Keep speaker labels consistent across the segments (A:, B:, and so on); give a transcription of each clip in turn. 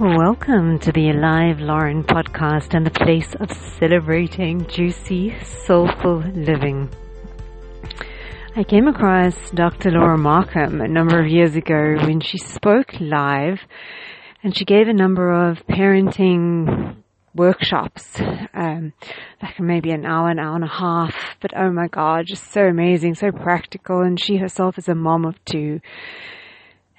A: Welcome to the Alive Lauren podcast and the place of celebrating juicy, soulful living. I came across Dr. Laura Markham a number of years ago when she spoke live and she gave a number of parenting workshops, um, like maybe an hour, an hour and a half, but oh my god, just so amazing, so practical, and she herself is a mom of two.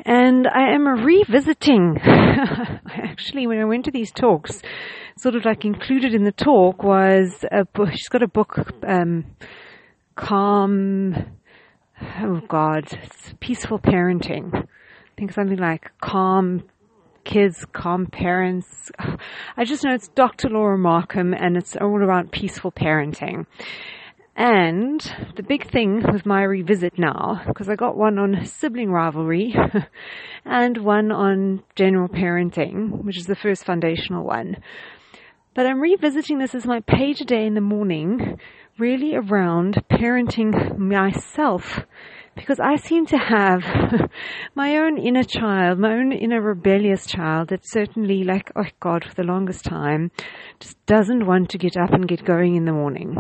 A: And I am revisiting, actually, when I went to these talks, sort of like included in the talk was a book, she's got a book, um, Calm, oh God, Peaceful Parenting. I think something like Calm Kids, Calm Parents. I just know it's Dr. Laura Markham and it's all about peaceful parenting. And the big thing with my revisit now, because I got one on sibling rivalry and one on general parenting, which is the first foundational one. But I'm revisiting this as my page a day in the morning, really around parenting myself. Because I seem to have my own inner child, my own inner rebellious child that certainly, like, oh God, for the longest time, just doesn't want to get up and get going in the morning.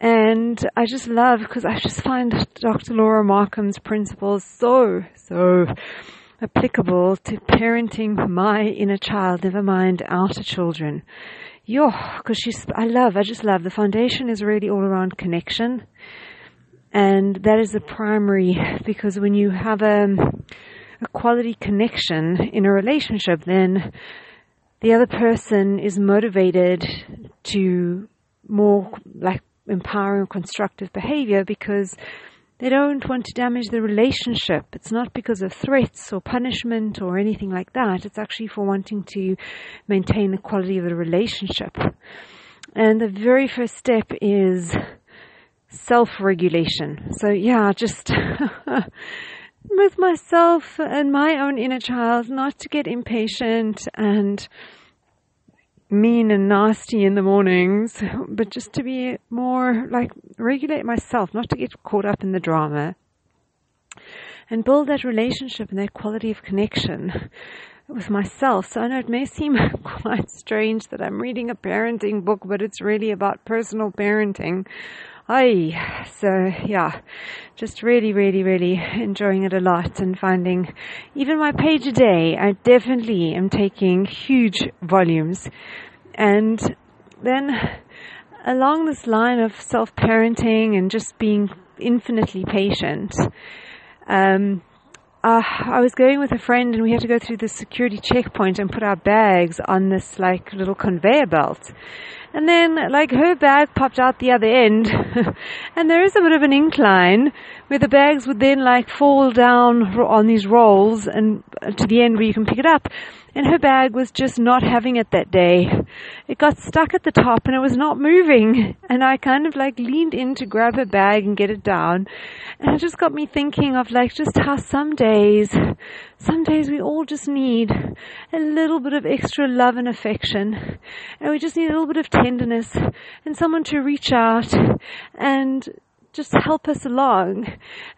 A: And I just love because I just find Dr. Laura Markham's principles so, so applicable to parenting my inner child, never mind outer children. Yo, because she's, I love, I just love the foundation is really all around connection. And that is the primary because when you have a, a quality connection in a relationship, then the other person is motivated to more like empowering constructive behavior because they don't want to damage the relationship. It's not because of threats or punishment or anything like that. It's actually for wanting to maintain the quality of the relationship. And the very first step is self-regulation. So yeah, just with myself and my own inner child, not to get impatient and mean and nasty in the mornings, but just to be more like regulate myself, not to get caught up in the drama. And build that relationship and that quality of connection with myself. So I know it may seem quite strange that I'm reading a parenting book, but it's really about personal parenting. Aye, so yeah, just really, really, really enjoying it a lot and finding even my page a day, I definitely am taking huge volumes. And then along this line of self-parenting and just being infinitely patient, um, uh, I was going with a friend and we had to go through the security checkpoint and put our bags on this like little conveyor belt. And then, like, her bag popped out the other end, and there is a bit of an incline where the bags would then, like, fall down on these rolls and to the end where you can pick it up. And her bag was just not having it that day. It got stuck at the top and it was not moving. And I kind of like leaned in to grab her bag and get it down. And it just got me thinking of like just how some days, some days we all just need a little bit of extra love and affection. And we just need a little bit of tenderness and someone to reach out and just help us along.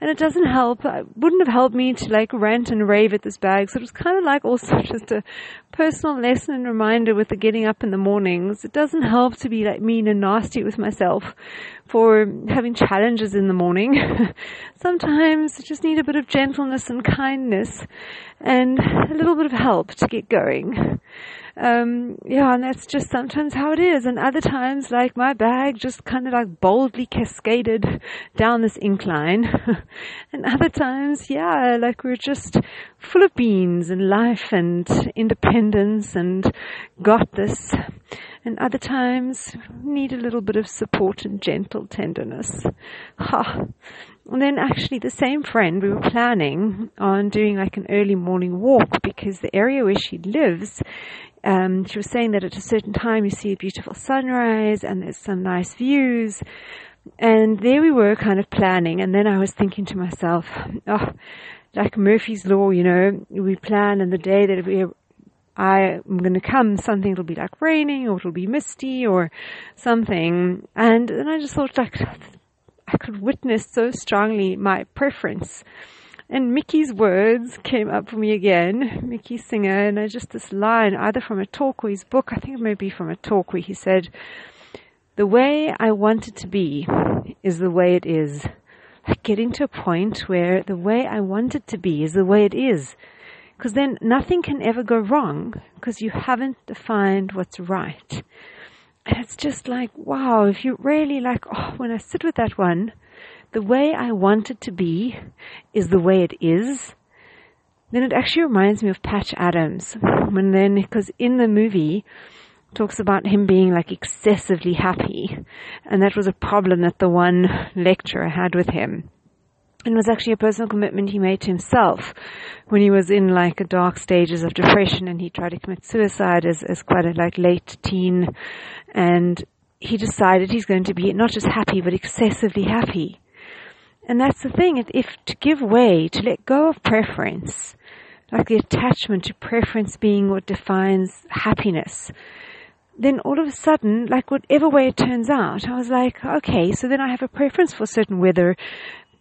A: And it doesn't help, it wouldn't have helped me to like rant and rave at this bag. So it was kind of like also just a personal lesson and reminder with the getting up in the mornings. It doesn't help to be like mean and nasty with myself for having challenges in the morning. Sometimes I just need a bit of gentleness and kindness and a little bit of help to get going um, yeah, and that's just sometimes how it is. And other times, like my bag just kind of like boldly cascaded down this incline. and other times, yeah, like we're just full of beans and life and independence and got this. And other times need a little bit of support and gentle tenderness. Ha. And then actually the same friend, we were planning on doing like an early morning walk because the area where she lives um, she was saying that at a certain time you see a beautiful sunrise and there's some nice views. And there we were kind of planning. And then I was thinking to myself, oh, like Murphy's Law, you know, we plan and the day that we I am going to come, something will be like raining or it'll be misty or something. And then I just thought like I could witness so strongly my preference And Mickey's words came up for me again, Mickey Singer, and I just this line, either from a talk or his book, I think it may be from a talk where he said, The way I want it to be is the way it is. Like getting to a point where the way I want it to be is the way it is. Because then nothing can ever go wrong because you haven't defined what's right. And it's just like, wow, if you really like, oh, when I sit with that one, the way I want it to be is the way it is, then it actually reminds me of Patch Adams. When then, because in the movie, talks about him being like excessively happy. And that was a problem that the one lecturer had with him. And was actually a personal commitment he made to himself when he was in like a dark stages of depression and he tried to commit suicide as, as quite a like late teen. And he decided he's going to be not just happy, but excessively happy. And that's the thing, if to give way, to let go of preference, like the attachment to preference being what defines happiness, then all of a sudden, like whatever way it turns out, I was like, okay, so then I have a preference for a certain weather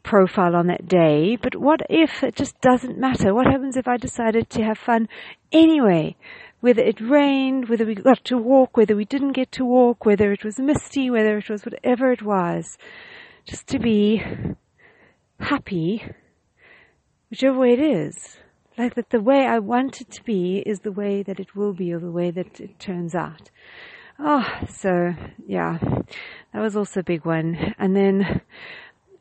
A: profile on that day, but what if it just doesn't matter? What happens if I decided to have fun anyway? Whether it rained, whether we got to walk, whether we didn't get to walk, whether it was misty, whether it was whatever it was, just to be happy, whichever way it is. Like that the way I want it to be is the way that it will be or the way that it turns out. Oh, so yeah, that was also a big one. And then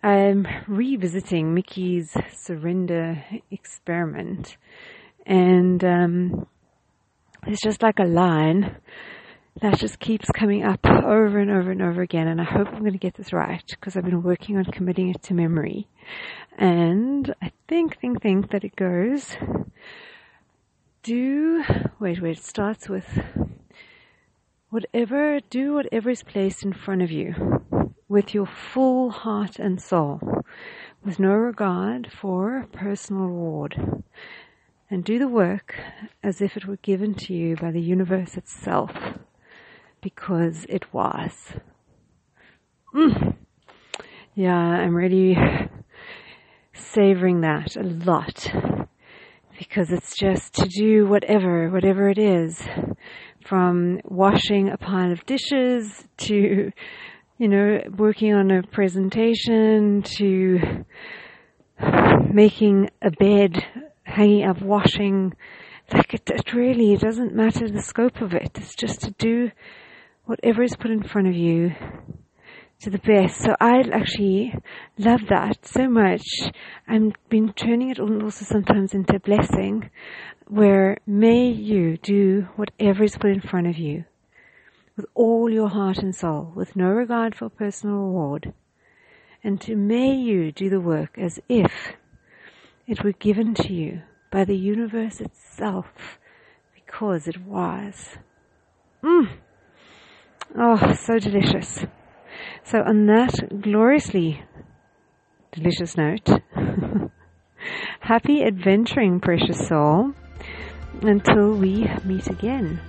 A: I'm revisiting Mickey's surrender experiment. And um, it's just like a line that just keeps coming up over and over and over again. And I hope I'm going to get this right because I've been working on committing it to memory. And I think, think, think that it goes do, wait, wait, it starts with whatever, do whatever is placed in front of you with your full heart and soul, with no regard for personal reward. And do the work as if it were given to you by the universe itself because it was. Mm. Yeah, I'm really savoring that a lot because it's just to do whatever, whatever it is, from washing a pile of dishes to, you know, working on a presentation to making a bed, hanging up washing. Like it, it really doesn't matter the scope of it. It's just to do whatever is put in front of you to the best. So I actually love that so much. I've been turning it also sometimes into a blessing where may you do whatever is put in front of you with all your heart and soul, with no regard for personal reward. And to may you do the work as if it were given to you by the universe itself because it was. Mm. Oh, so delicious. So on that gloriously delicious note, happy adventuring, precious soul, until we meet again.